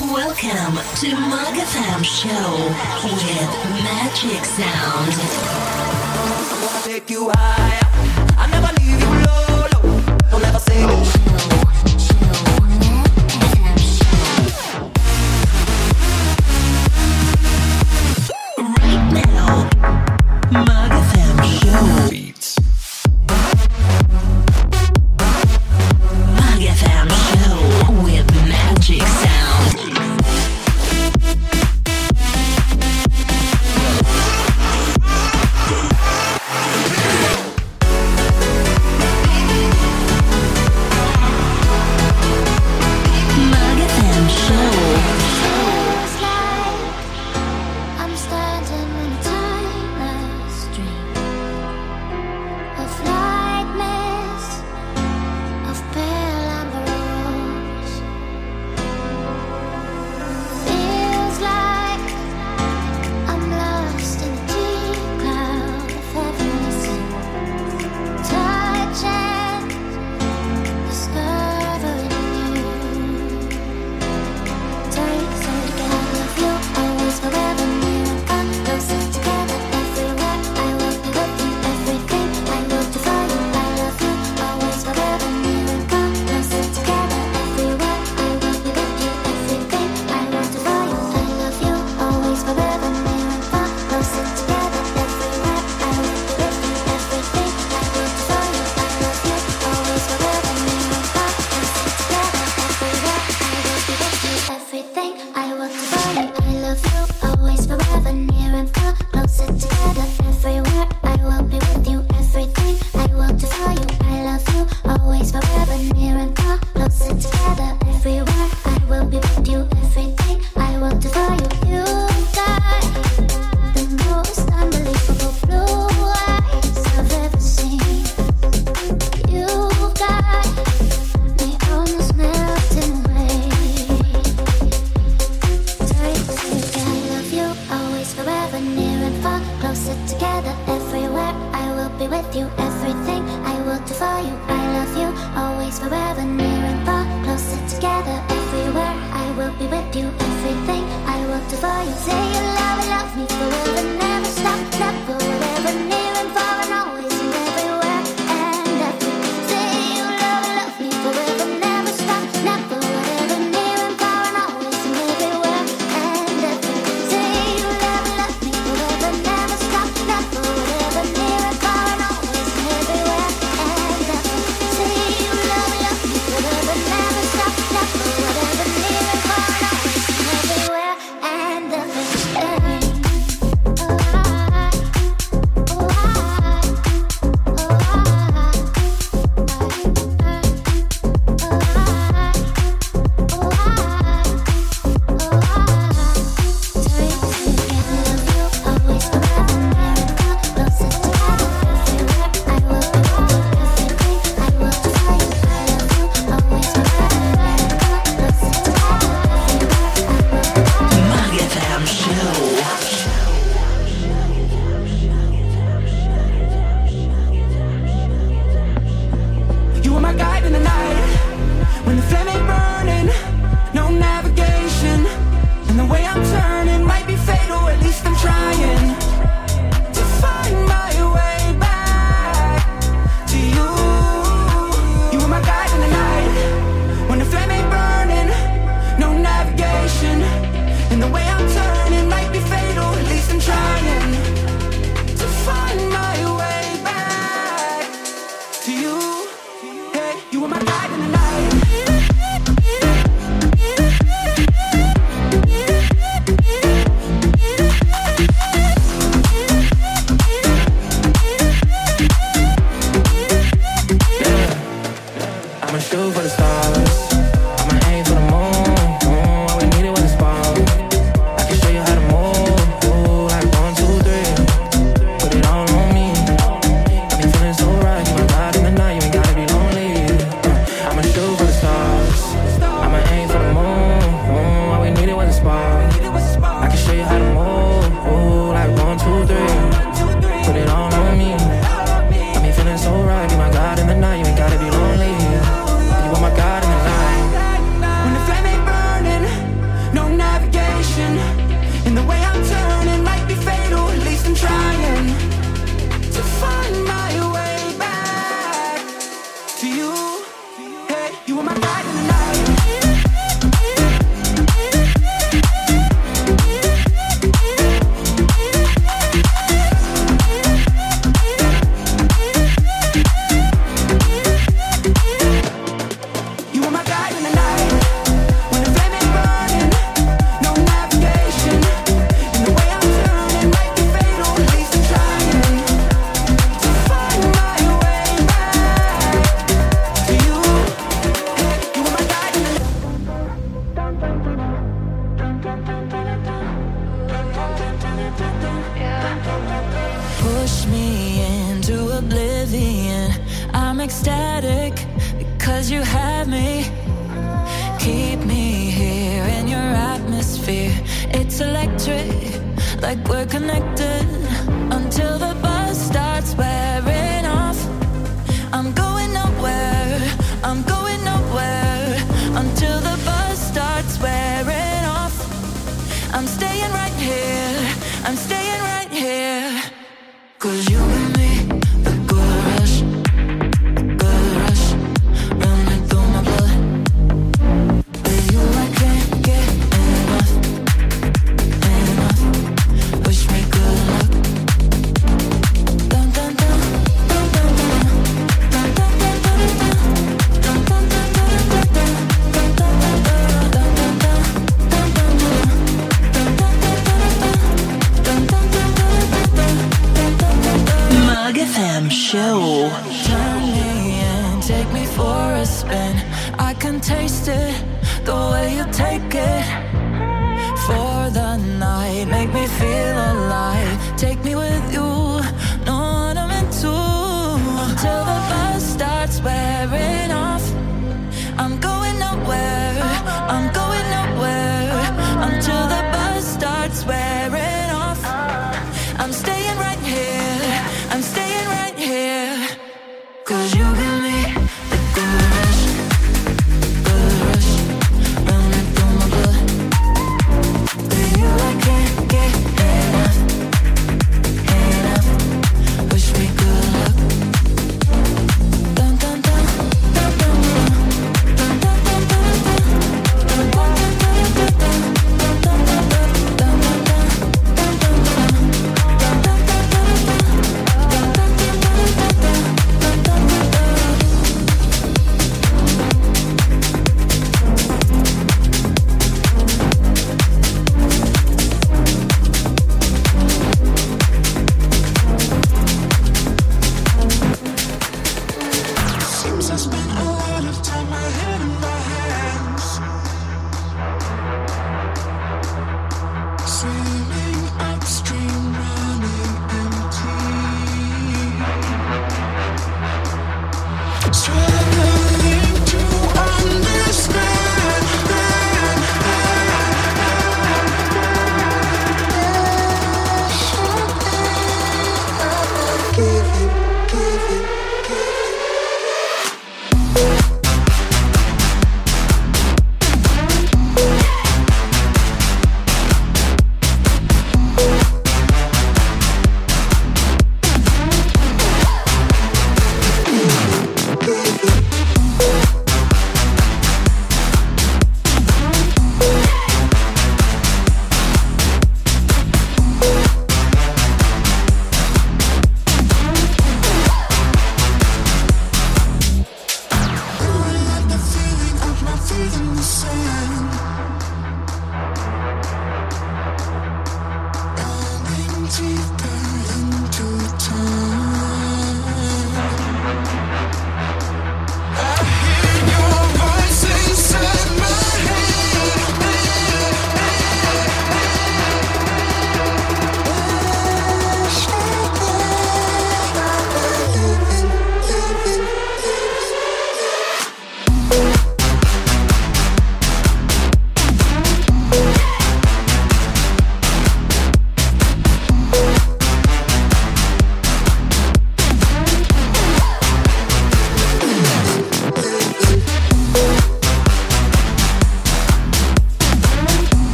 Welcome to FM Show with Magic Sound. Take you higher. I never leave you low, low. Don't ever say Right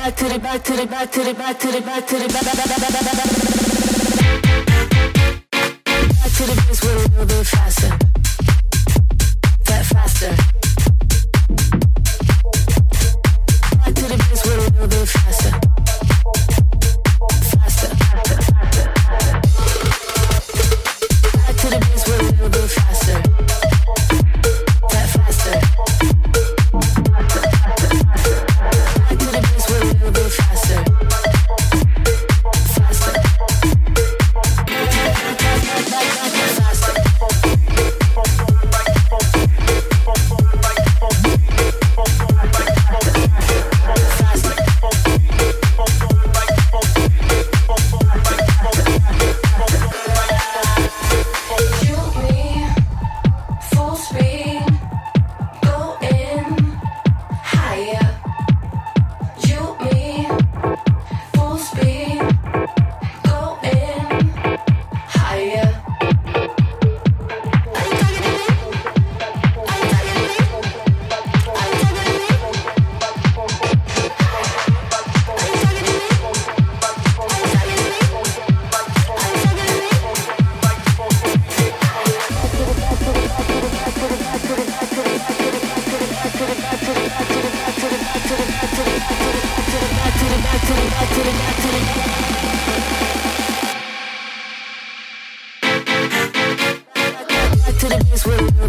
back to the back to the back to the back to the back to the back to the back to the a little bit faster.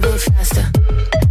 go faster.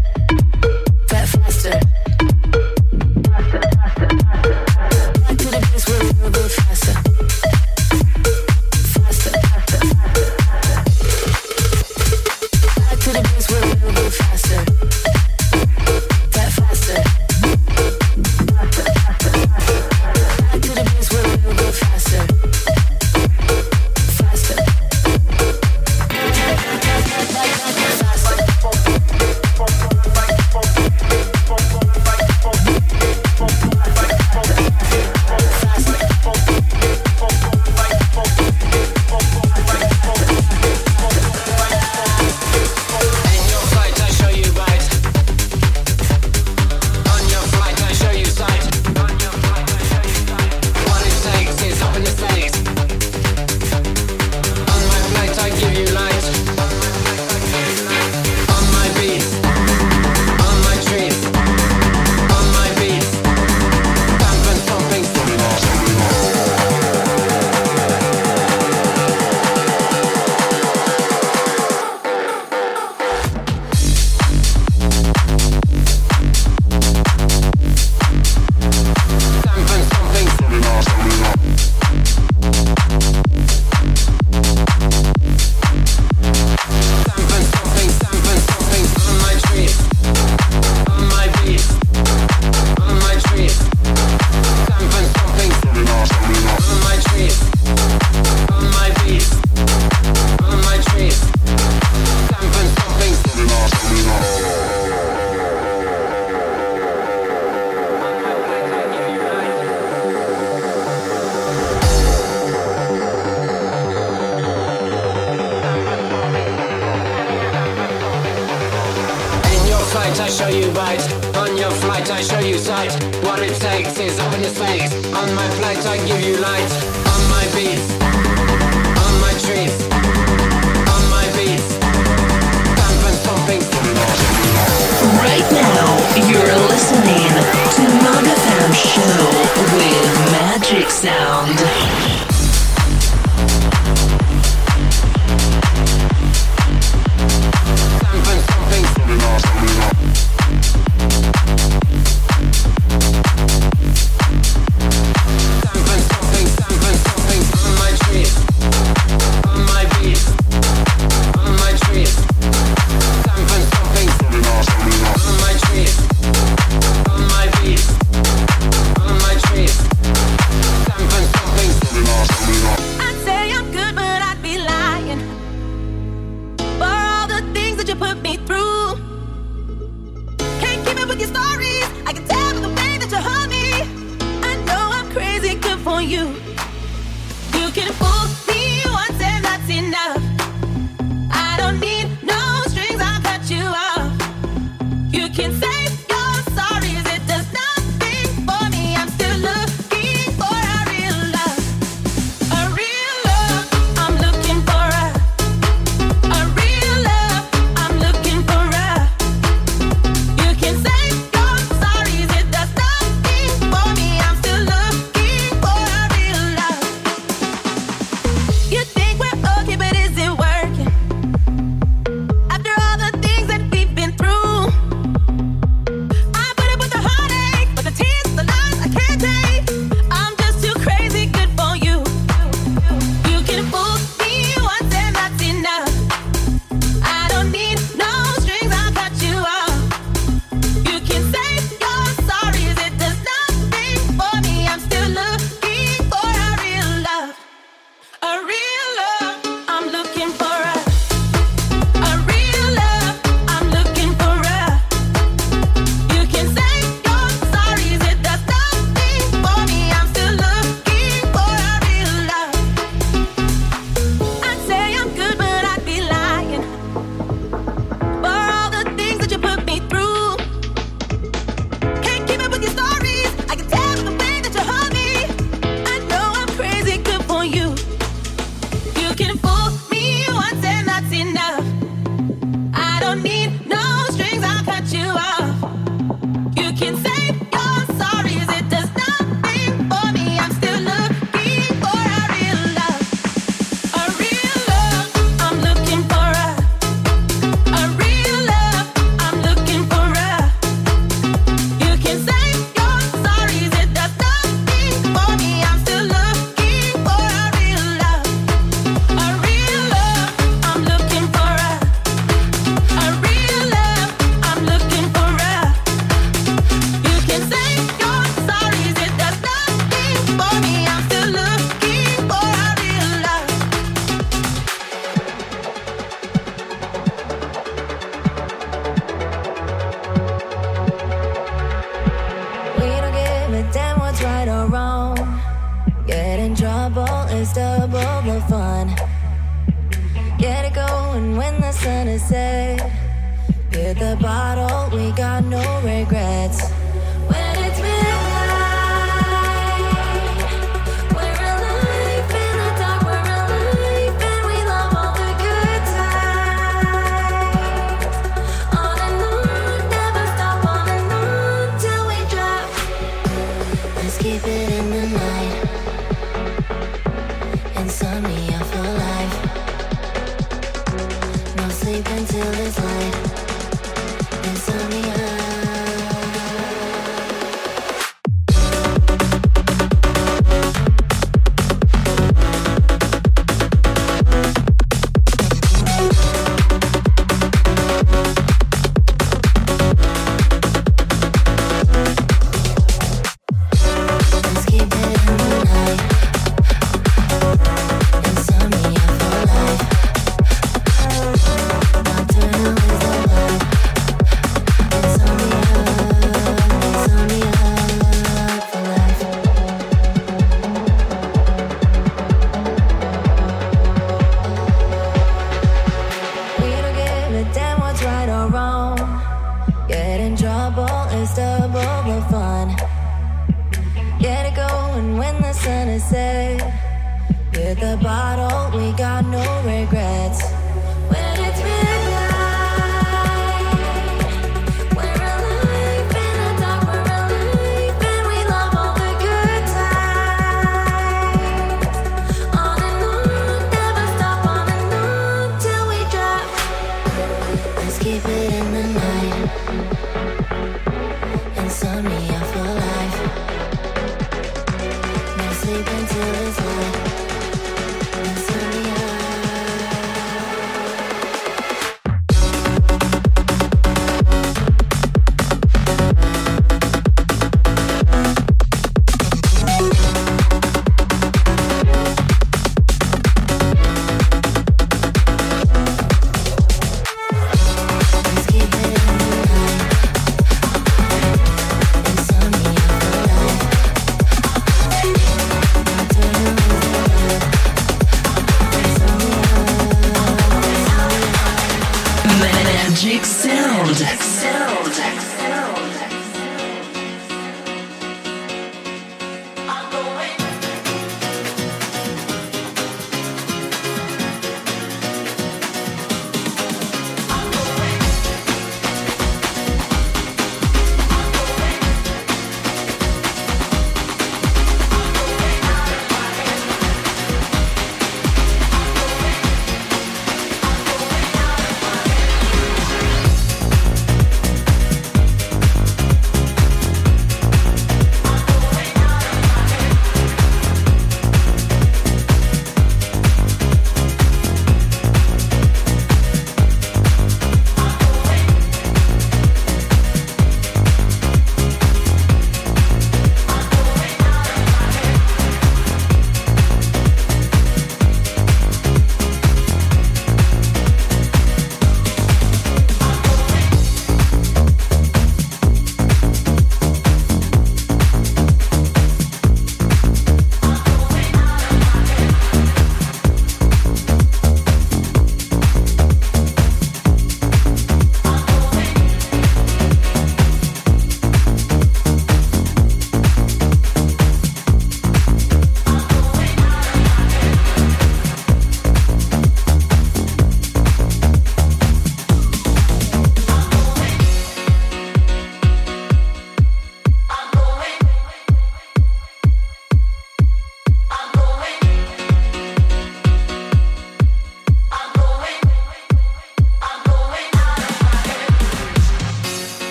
Magic Sound. Sound.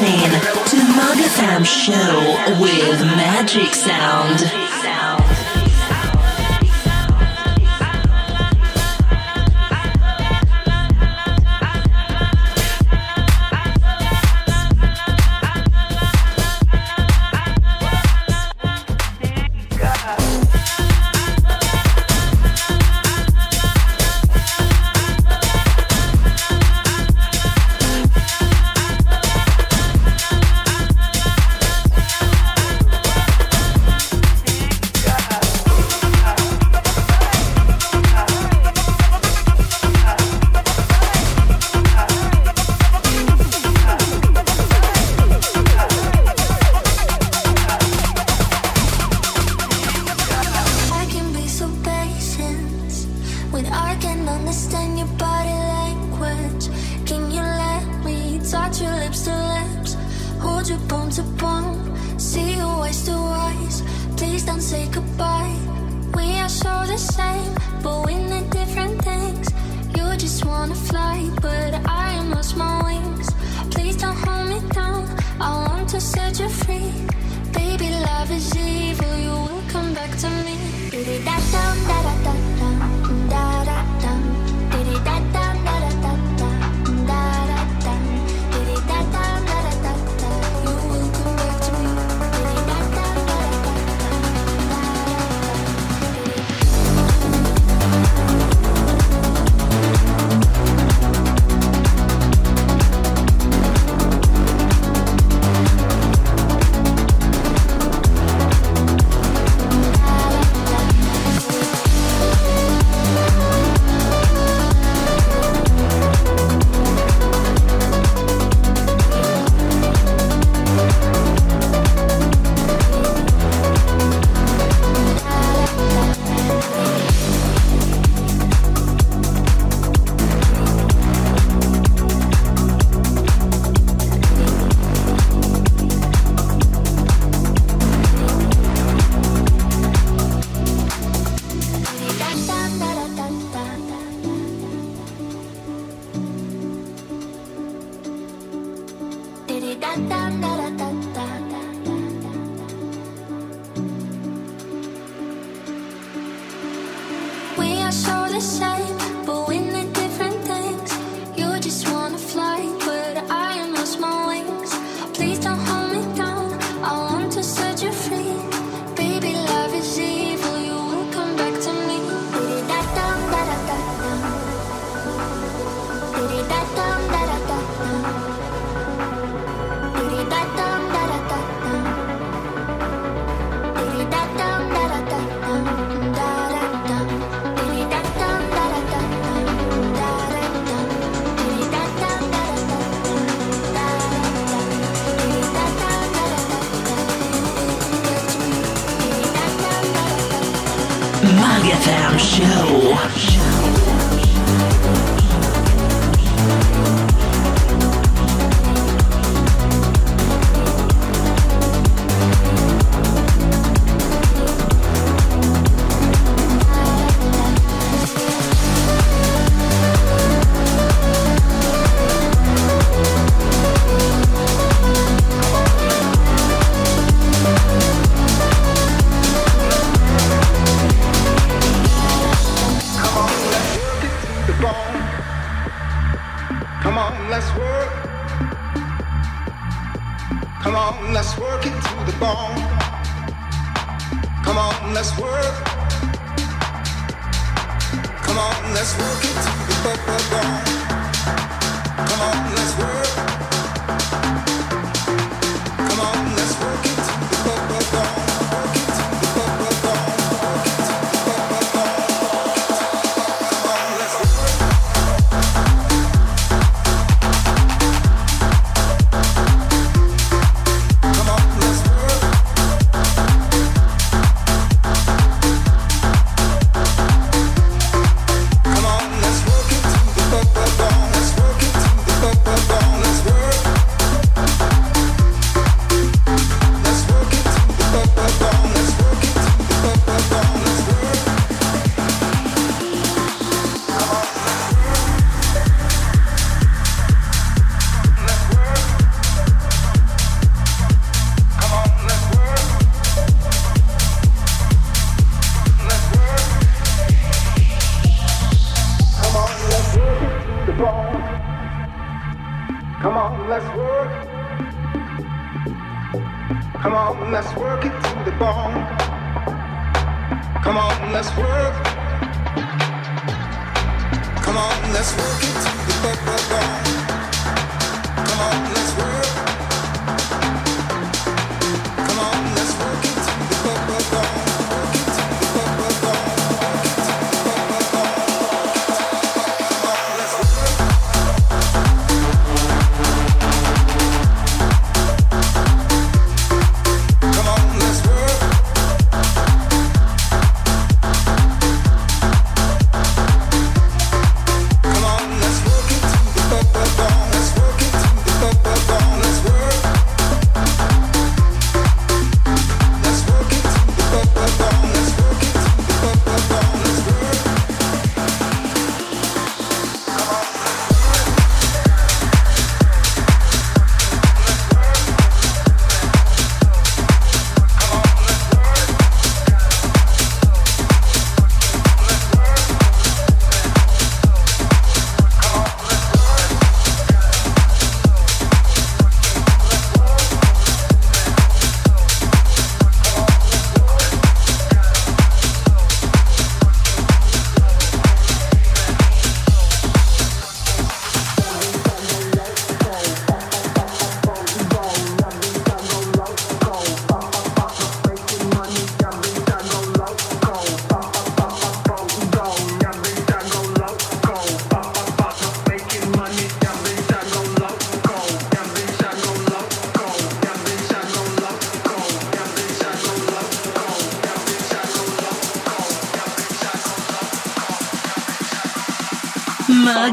listening to MAG FM Show with Magic Sound. prophecy, evil, you will come back to me.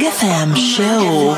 FM Show.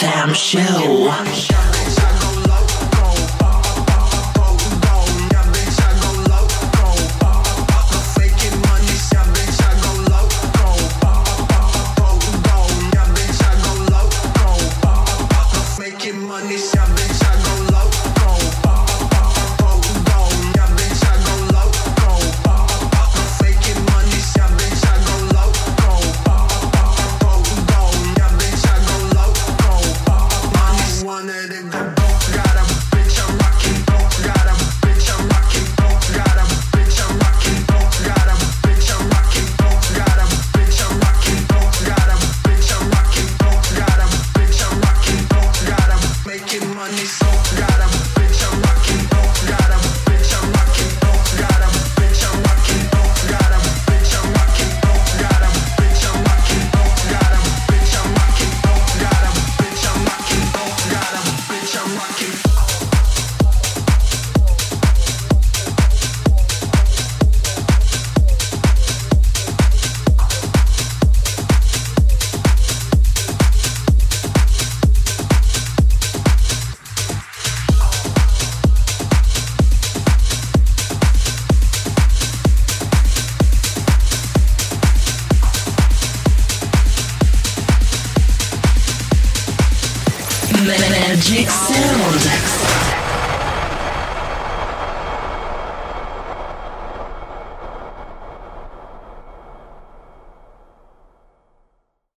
FM Show.